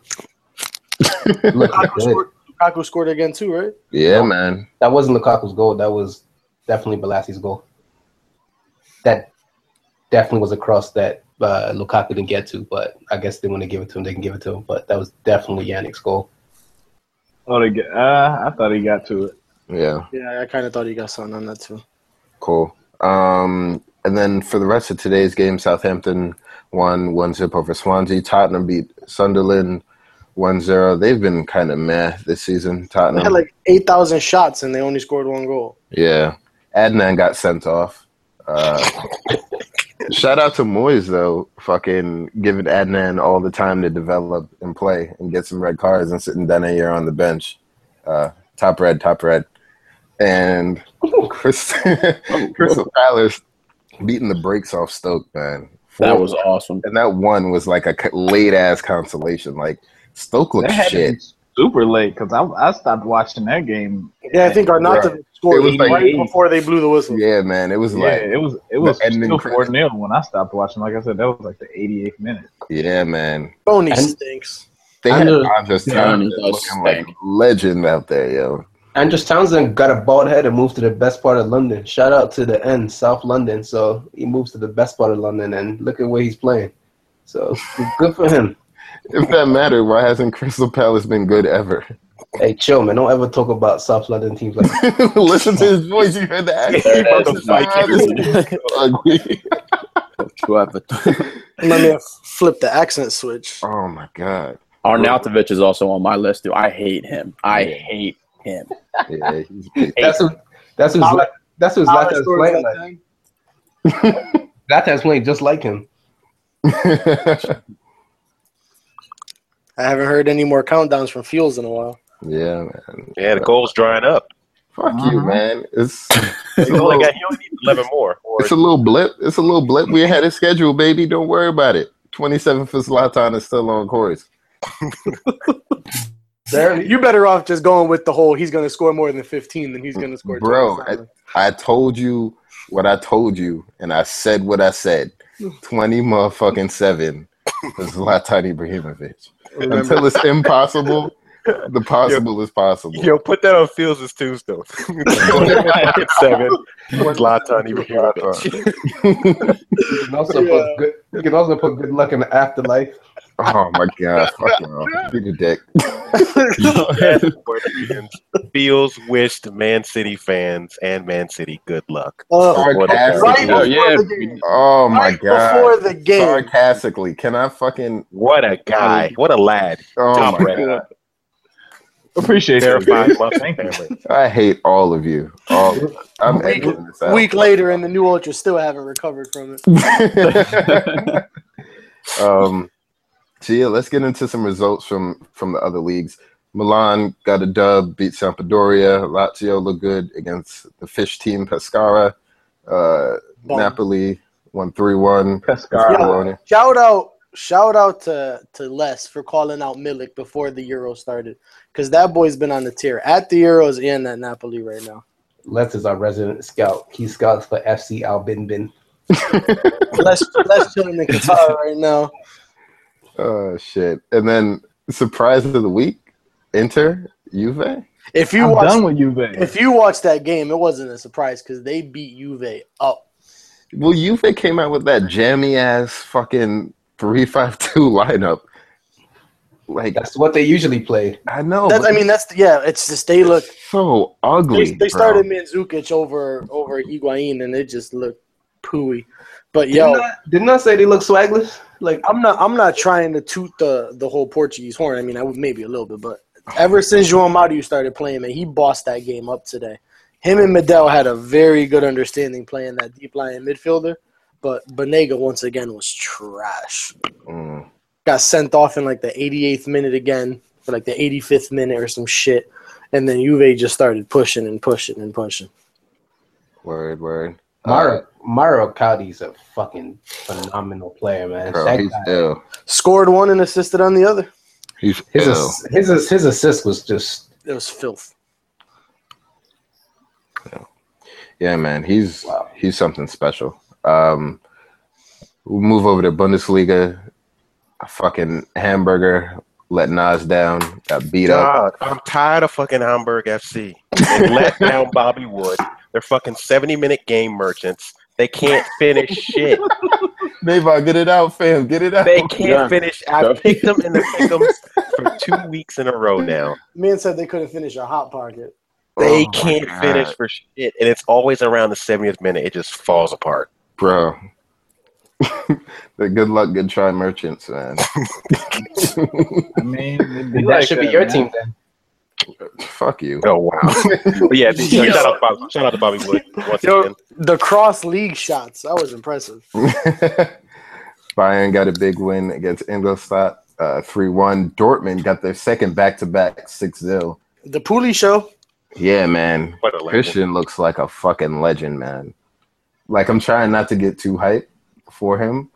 <laughs> look Lukaku good. Scored, Lukaku scored again too, right? Yeah, man. That wasn't Lukaku's goal. That was definitely Bolasie's goal. That definitely was a cross that uh, Lukaku didn't get to, but I guess they want to give it to him. They can give it to him. But that was definitely Yannick's goal. Oh, they get, uh, I thought he got to it. Yeah. Yeah, I kind of thought he got something on that too. Cool. Um, and then for the rest of today's game, Southampton won one zip over Swansea. Tottenham beat Sunderland 1-0. They've been kind of meh this season. They had like eight thousand shots and they only scored one goal. yeah. Adnan got sent off. Uh, <laughs> shout out to Moyes though, fucking giving Adnan all the time to develop and play and get some red cards and sitting down here on the bench. Uh, top red, top red. And <laughs> Chris, <laughs> Crystal Palace beating the brakes off Stoke, man. That was awesome. And that one was like a late ass consolation. Like Stoke That looks had to shit. super late because I, I stopped watching that game. Yeah, I think Arnautovic It scored was like- right before they blew the whistle. Yeah, man. It was Yeah, like it was it was ending still credit. four 0 when I stopped watching. Like I said, that was like the 88th minute. yeah, man. Tony And- stinks. They had Andrew- Andros Yeah, Townsend he does looking like legend out there, yo. Andros Townsend got a bald head and moved to the best part of London. Shout out to the end, South London. So he moves to the best part of London, and look at where he's playing. So good for him. If that mattered, why hasn't Crystal Palace been good ever? Hey, chill, man. Don't ever talk about South London teams like that. Listen to his voice. You heard the accent. There it is. is how this is ugly. <laughs> Let me flip the accent switch. Oh my god. Arnautovic is also on my list too. I hate him. I hate him. Yeah, he's <laughs> That's who. That's who's. Like, that's who's Tyler Zlatan's playing like. Zlatan's <laughs> playing just like him. I haven't heard any more countdowns from Fields in a while. yeah, man. Yeah, the goal's drying up. Fuck you, uh-huh. man. It's <laughs> it's He a, only, little, got, he only needs 11 more. Or it's a little blip. It's a little blip. We had a schedule, baby. Don't worry about it. Twenty seven for Zlatan is still on course. <laughs> Barely. You better off just going with the whole. He's going to score more than 15 than he's going to mm-hmm. score. Bro, I, I told you what I told you, and I said what I said. 20 motherfucking seven is Zlatan Ibrahimovic. Until it's impossible, the <laughs> possible is possible. Yo, put that on Fields' tombstone. <laughs> Seven. Zlatan Ibrahimovic. You can also put good. You can also put good luck in the afterlife. Oh my god, fuck <laughs> you. Be the dick. <laughs> <laughs> Fields wished Man City fans and Man City good luck. Oh, Before the right yeah. the game. Oh my Right god. before the game. Sarcastically, can I fucking What a guy. What a lad. oh Top my god. Appreciate that. Verified dude. Muffin Thank you. I hate all of you. All of you. I'm Week- this out. Week later, and the new Ultra still haven't recovered from it. um, so yeah, let's get into some results from from the other leagues. Milan got a dub, beat Sampdoria. Lazio looked good against the fish team Pescara. Uh, Bum. Napoli won three one. Pescara. Shout out, shout out to to Les for calling out Milik before the Euro started, because that boy's been on the tier at the Euros and at Napoli right now. Les is our resident scout. He scouts for FC Al Bin Bin. <laughs> Les, Les chilling in Qatar right now. Oh shit! And then surprise of the week, Inter, Juve. If you I'm watch, done with Juve. if you watch that game, it wasn't a surprise because they beat Juve up. Well, Juve came out with that jammy ass fucking three five two <laughs> lineup. Like That's what they usually play. I know, That's, I mean, that's yeah. It's just they look. so ugly. They, they bro. started Mandzukic over over Higuain, and it just looked pooey. But yo, Didn't I, didn't I say they look swagless? Like I'm not I'm not trying to toot the the whole Portuguese horn. I mean, I would maybe a little bit, but ever since João Mario started playing, man, he bossed that game up today. Him and Medel had a very good understanding playing that deep lying midfielder, but Banega once again was trash. Mm. Got sent off in like the 88th minute again for like the 85th minute or some shit, and then Juve just started pushing and pushing and pushing. Word, word. Mauro Mauro Icardi's a fucking phenomenal player, man. Bro, That he's guy- ill. Scored one and assisted on the other. He's his, ill. ass- his his his assist was just It was filth. Yeah, man, he's Wow. he's something special. Um, we'll move over to Bundesliga. A fucking hamburger let Nas down, got beat up. I'm tired of fucking Hamburg FC. They let down Bobby Wood. They're fucking 70 minute game merchants. They can't finish shit. <laughs> Neva, get it out, fam. Get it out. They can't Yeah. finish. I picked them in the pick'ems <laughs> for two weeks in a row now. Man said they couldn't finish a hot pocket. They Oh can't finish for shit, and it's always around the 70th minute. It just falls apart. bro. <laughs> the good luck, good try merchants, man. I mean, be that like should be your man. team then. Fuck you. Oh wow! <laughs> but yeah, shout, out to Bobby, shout out to Bobby Wood once Yo, again. the cross league shots that was impressive. <laughs> Bayern got a big win against Ingolstadt, uh, 3-1. Dortmund got their second back-to-back 6-0. The Pooley show. Yeah, man. What a legend. Christian looks like a fucking legend, man. Like I'm trying not to get too hype for him.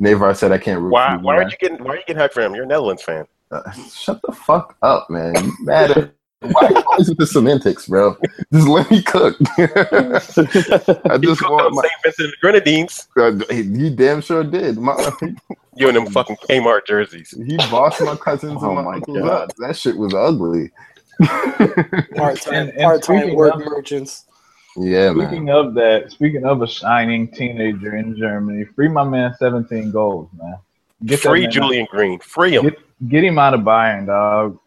Navar said I can't root Why? for Why are you getting? Why are you getting hyped for him? You're a Netherlands fan. Uh, <laughs> shut the fuck up, man. You mad at <laughs> why you always with the semantics, bro? Just let me cook. <laughs> I just cooked want up my. St. Vincent and the Grenadines. Uh, he damn sure did. My, You and them fucking Kmart jerseys. he bossed my cousins Oh and my, my uncles God. up. That shit was ugly. Part time And- and part time speaking work of- merchants. yeah, man. Speaking of that, speaking of a shining teenager in Germany, free my man 17 goals, man. Get Free man- Julian Green. Free him. Get, get him out of Bayern, dog.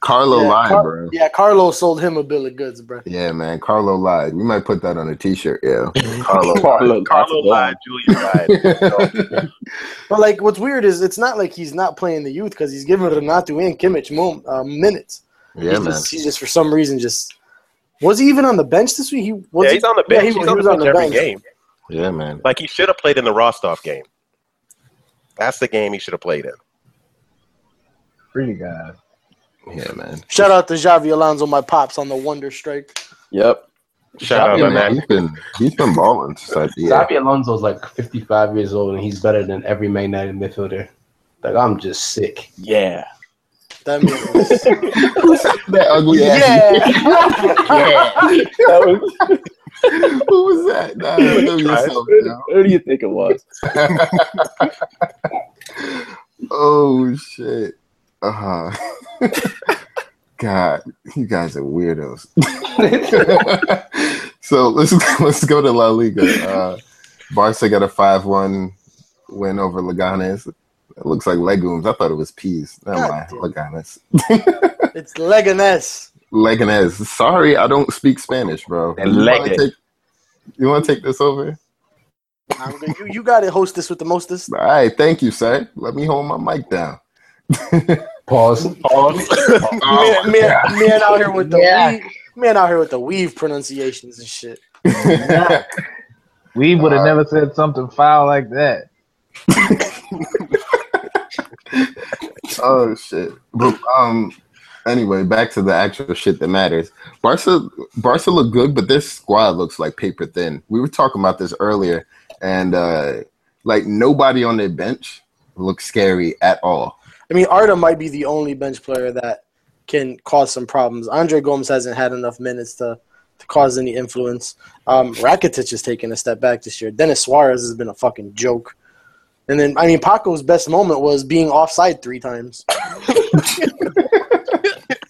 Carlo Yeah, lied, Car- bro. Yeah, Carlos sold him a bill of goods, bro. Yeah, man. Carlo lied. We might put that on a T-shirt. Yeah, <laughs> Carlo. Carlo, Carlo lied. Julian lied. <laughs> <laughs> But like, what's weird is it's not like he's not playing the youth because he's giving Renato and Kimmich mo- uh, minutes. Yeah, he's man. Just, he's just for some reason just was he even on the bench this week? He was yeah, he- he's on the yeah, bench. he he's was- on he the was bench every game. Yeah, man. Like he should have played in the Rostov game. That's the game he should have played in. Free the guys. Yeah, man. Shout out to Xabi Alonso, my pops on the Wonder Strike. Yep. Shout out Yeah, to man. that. He's been he's been balling since I yeah. Xabi Alonso's like 55 years old and he's better than every Man United midfielder. Like I'm just sick. Yeah. That means <laughs> that ugly ass. yeah. <laughs> That was, <laughs> Who was that? Nah, kill yourself, yo. who do you think it was? <laughs> oh shit. Uh-huh. <laughs> God, you guys are weirdos. so let's let's go to La Liga. Uh, Barca got a five-one win over Leganes. It looks like legumes. I thought it was peas. Never God mind. Leganes. It's Leganes. Leganes. Sorry, I don't speak Spanish, bro. And You wanna take- You want to take this over? You, you got to host this with the mostest. All right, thank you, sir. Let me hold my mic down. <laughs> Pause. Pause. man, man, man out here with the Yeah. weave, man out here with the weave pronunciations and shit. <laughs> We would have Uh, never said something foul like that. <laughs> oh shit. But um anyway, back to the actual shit that matters. Barca Barca look good, but this squad looks like paper thin. We were talking about this earlier, and uh like nobody on their bench looks scary at all. I mean, Arda might be the only bench player that can cause some problems. Andre Gomes hasn't had enough minutes to, to cause any influence. Um, Rakitic has taken a step back this year. Denis Suarez has been a fucking joke. And then, I mean, Paco's best moment was being offside three times. <laughs>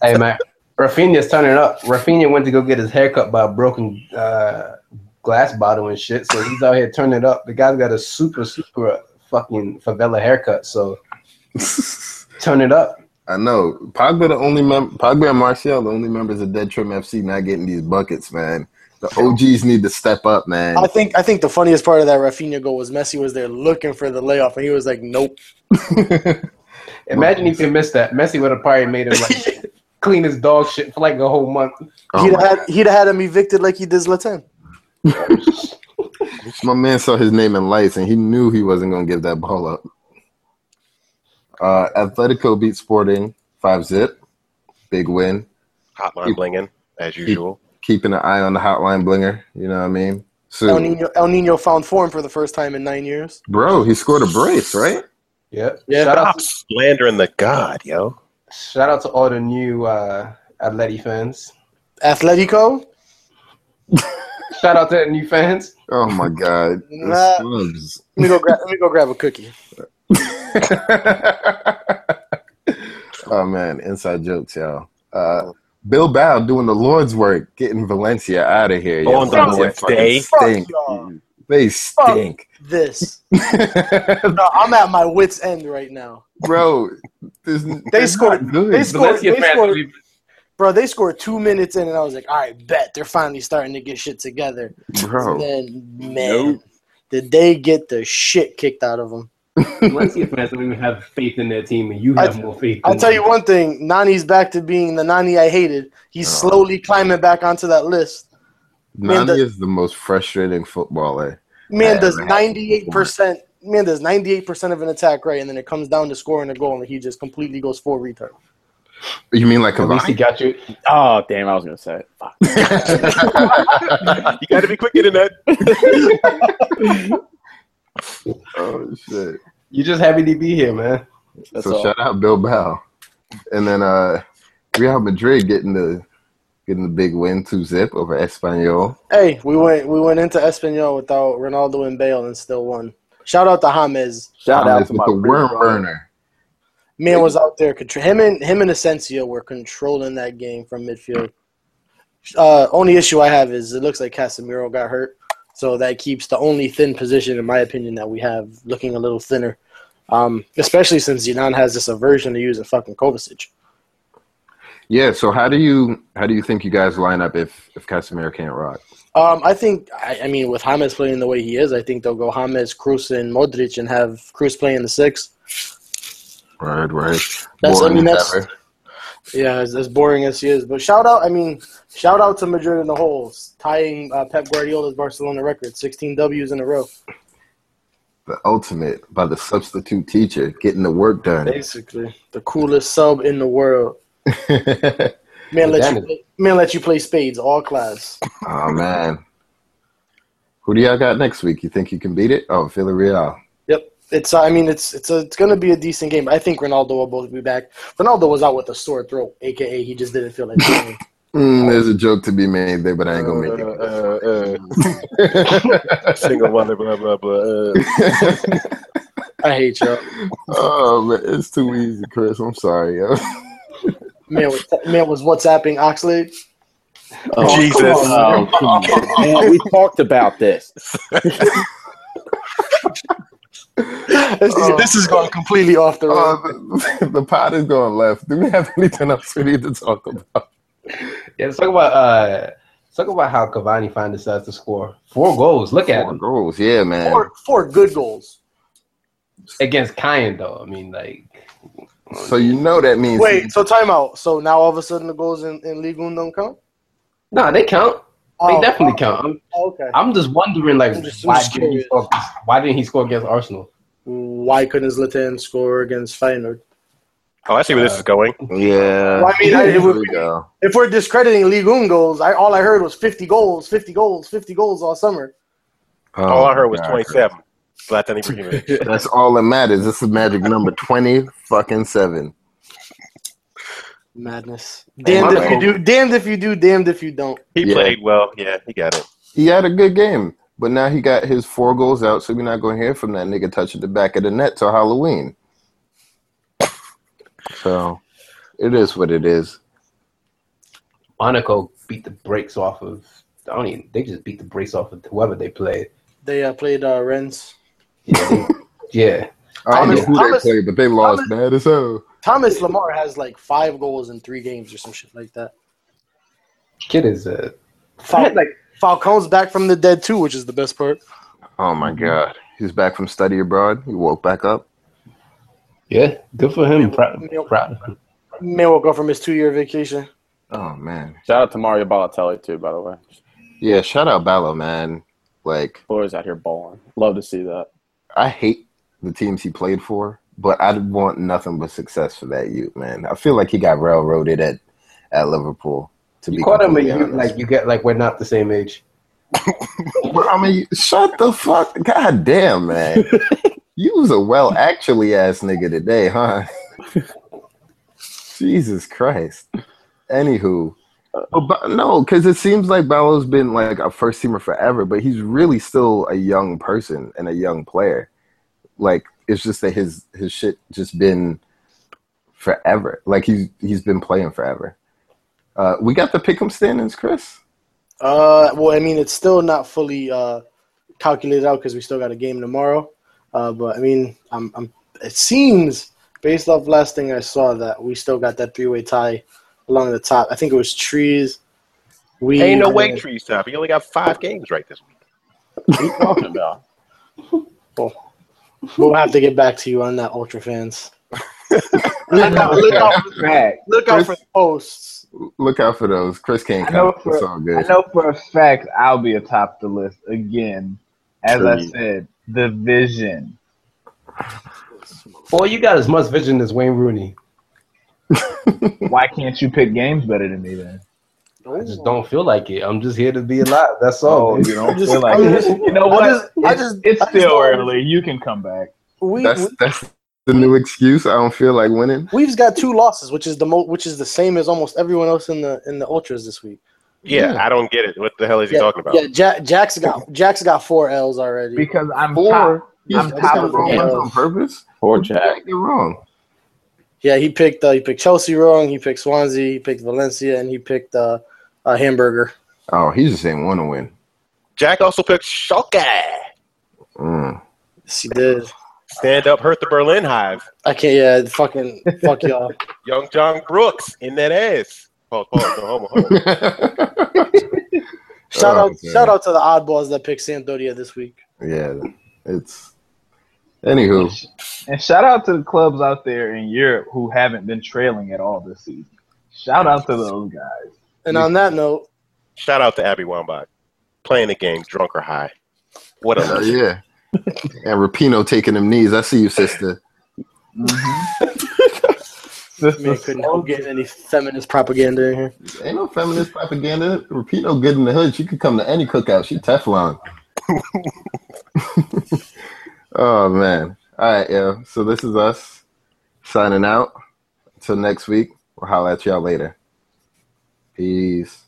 Hey man, Rafinha's turning up. Rafinha went to go get his haircut by a broken uh, glass bottle and shit. So he's out here turning it up. The guy's got a super super fucking favela haircut. So <laughs> turn it up. I know. Pogba the only mem- Pogba and Martial, the only members of Dead Trim FC not getting these buckets, man. The OGs need to step up, man. I think I think the funniest part of that Rafinha goal was Messi was there looking for the layoff, and he was like, "Nope." <laughs> Imagine if he missed that. Messi would have probably made him like <laughs> clean his dog shit for like a whole month. Oh he'd my- have had he'd have had him evicted like he did Zlatan. My man saw his name in lights and he knew he wasn't going to give that ball up. Uh, Atletico beat Sporting 5 zip. Big win. Hotline blinging as usual. Keeping an eye on the hotline blinger. You know what I mean? El So, Nino, El Nino found form for the first time in nine years. bro, he scored a brace, right? Yep. Yeah. Shout out, Stop slandering the god, yo. Shout out to all the new uh, Atleti fans. Atletico, Shout out to the new fans. Oh my God. <laughs> Nah. Subs. let me go grab let me go grab a cookie. <laughs> oh man, inside jokes, y'all. Uh, Bilbao doing the Lord's work, getting Valencia out of here. yo. On the Valencia Lord's day. Stink. Fuck y'all. They stink. This. <laughs> No, I'm at my wits end right now. Bro, this, They scored- not good. they scored- they scored- Bro, they scored two minutes in, and I was like, all right, bet they're finally starting to get shit together. Bro. And then, man, did they get the shit kicked out of them? Valencia fans don't even have faith in their team, and you I- have more faith. I'll in tell you one thing: Nani's back to being the Nani I hated. He's Oh. slowly climbing back onto that list. Man, Nani the- is the most frustrating footballer. Man does ninety eight percent. Man does ninety eight percent of an attack right, and then it comes down to scoring a goal, and he just completely goes full retard. You mean like At least he got you. Oh damn! I was gonna say it. Fuck. <laughs> <laughs> you got to be quicker than that. <laughs> oh shit! You just happy to be here, man. That's so all. shout out Bilbao, and then uh, Real Madrid getting the getting the big win two zip over Espanyol. Hey, we went we went into Espanyol without Ronaldo and Bale and still won. Shout out to James. Shout out James to with my the worm burner. Man was out there. contr- Him and him and Asensio were controlling that game from midfield. Uh, only issue I have is it looks like Casemiro got hurt, so that keeps the only thin position, in my opinion, that we have looking a little thinner. Um, especially since Zidane has this aversion to using fucking Kovacic. Yeah. So how do you how do you think you guys line up if if Casemiro can't rock? Um, I think, I, I mean, with James playing the way he is, I think they'll go James, Kroos, and Modric and have Kroos playing the six. Right, right. That's- I mean, that's- ever. Yeah, as, as boring as he is. But shout out, I mean, shout out to Madrid in the holes, tying uh, Pep Guardiola's Barcelona record, 16 W's in a row. the ultimate by the substitute teacher getting the work done. Basically, the coolest sub in the world. <laughs> Man, let you play, man let you play spades all class. oh man. Who do y'all got next week? You think you can beat it? Oh, Villarreal. Yep. It's I mean it's it's a, it's gonna be a decent game. I think Ronaldo will both be back. Ronaldo was out with a sore throat, aka he just didn't feel like. <laughs> Mm, there's a joke to be made there, but I ain't gonna make it. Uh, uh, <laughs> single mother, blah blah blah. Uh, I hate y'all. oh man, it's too easy, Chris. I'm sorry, yo. Man was man was WhatsApping Oxlade. Oh, Jesus. Oh, come on. Man, we talked about this. This is, this is going completely off the road. The, <laughs> the pot is going left. Do we have anything else we need to talk about? Yeah, let's talk about uh, let's talk about how Cavani finally decides to score four goals. Look at Four him goals, yeah, man. four, four good goals. against Caen though. I mean, like So you know that means Wait, so timeout. So now all of a sudden the goals in, in Ligue 1 don't count? no, they count. They Oh, definitely oh, count. I'm, oh, okay. I'm just wondering, like, just- why didn't he score? Why didn't he score against Arsenal? Why couldn't Zlatan score against Feyenoord? oh, I see where this is going. Yeah. Well, I mean, I- it we be- go. If we're discrediting Ligue 1 goals, I, all I heard was 50 goals, 50 goals, 50 goals all summer. Oh, All I heard was God. 27. Zlatan Ibrahimovic. <laughs> That's all that matters. This is magic number twenty fucking seven. Madness. Damned if you do, damned if you do, damned if you don't. He Yeah. played well. Yeah, he got it. He had a good game, but now he got his four goals out, so we're not going to hear from that nigga touching the back of the net till Halloween. So it is what it is. Monaco beat the brakes off of. I don't even. They just beat the brakes off of whoever they played. They uh, played uh, Rennes. Yeah, <laughs> they- yeah. I don't know who Thomas- they played, but they lost Thomas- bad as hell. Thomas Lemar has like five goals in three games or some shit like that. Kid is uh, Fal- like Falcao's back from the dead too, which is the best part. Oh my god, he's back from study abroad. He woke back up. yeah, good for him. Proud, proud of him. Man woke up from his two year vacation. Oh man, Shout out to Mario Balotelli too, by the way. yeah. Shout out Ballo, man. Like Boys out here balling. Love to see that. I hate the teams he played for, but I want nothing but success for that youth, man. I feel like he got railroaded at at Liverpool. To You be called him a completely you, honest. like you get like we're not the same age. <laughs> But, I mean, shut the fuck. God damn, man. <laughs> you was a well actually ass nigga today, huh? <laughs> Jesus Christ. Anywho. But, but no, because it seems like Ballo's been like a first teamer forever, but he's really still a young person and a young player. Like it's just that his his shit just been forever. Like he's he's been playing forever. Uh, we got the pick'em standings, Chris. Uh, well, I mean, it's still not fully uh, calculated out because we still got a game tomorrow. Uh, but I mean, I'm, I'm. It seems based off last thing I saw that we still got that three way tie along the top. I think it was trees. We Ain't no way trees top. He only got five games right this week. What are you talking about? <laughs> Well, We'll have to get back to you on that, Ultra fans. <laughs> look out, look out, for, Fact. look out for the posts. Look out for those. Chris can't I know. It's for all I know for a fact I'll be atop the list again. As I said, the vision. Boy, you got as much vision as Wayne Rooney. <laughs> Why can't you pick games better than me then? I just don't feel like it. I'm just here to be alive. That's all. Oh, you don't just- feel like I'm it. just- You know what? I just- it's I just still don't- early. You can come back. We, That's that's the new excuse. I don't feel like winning. We've got two losses, which is the mo- which is the same as almost everyone else in the in the ultras this week. Yeah, Yeah. I don't get it. What the hell is he talking about? Yeah, Jack, Jack's got Jack's got four L's already. Because I'm Four. top. He's I'm top of the wrong on purpose. Poor Jack. can't get wrong. Yeah, he picked uh, he picked Chelsea wrong. He picked Swansea. He picked Valencia, and he picked uh, uh, Hamburger. Oh, he's the same one to win. Jack also picked Schalke. Mm. Yes, he did. Stand up, hurt the Berlin Hive. I can't. Yeah, fucking fuck y'all. <laughs> Young John Brooks in that ass. Pause, pause, no homo, homo. <laughs> Shout Oh, out, man. shout out to the oddballs that picked Sampdoria this week. yeah, it's. Anywho, And shout out to the clubs out there in Europe who haven't been trailing at all this season. Shout out to those guys. And on that note, Shout out to Abby Wambach. Playing the game drunk or high. What a legend. yeah, and Rapinoe taking them knees. I see you, sister. Mm-hmm. <laughs> man couldn't help getting any feminist propaganda in here. Ain't no feminist propaganda. Rapinoe good in the hood. She could come to any cookout. She Teflon. <laughs> oh man. All right, yeah. So this is us signing out. Until next week, we'll holler at y'all later. Peace.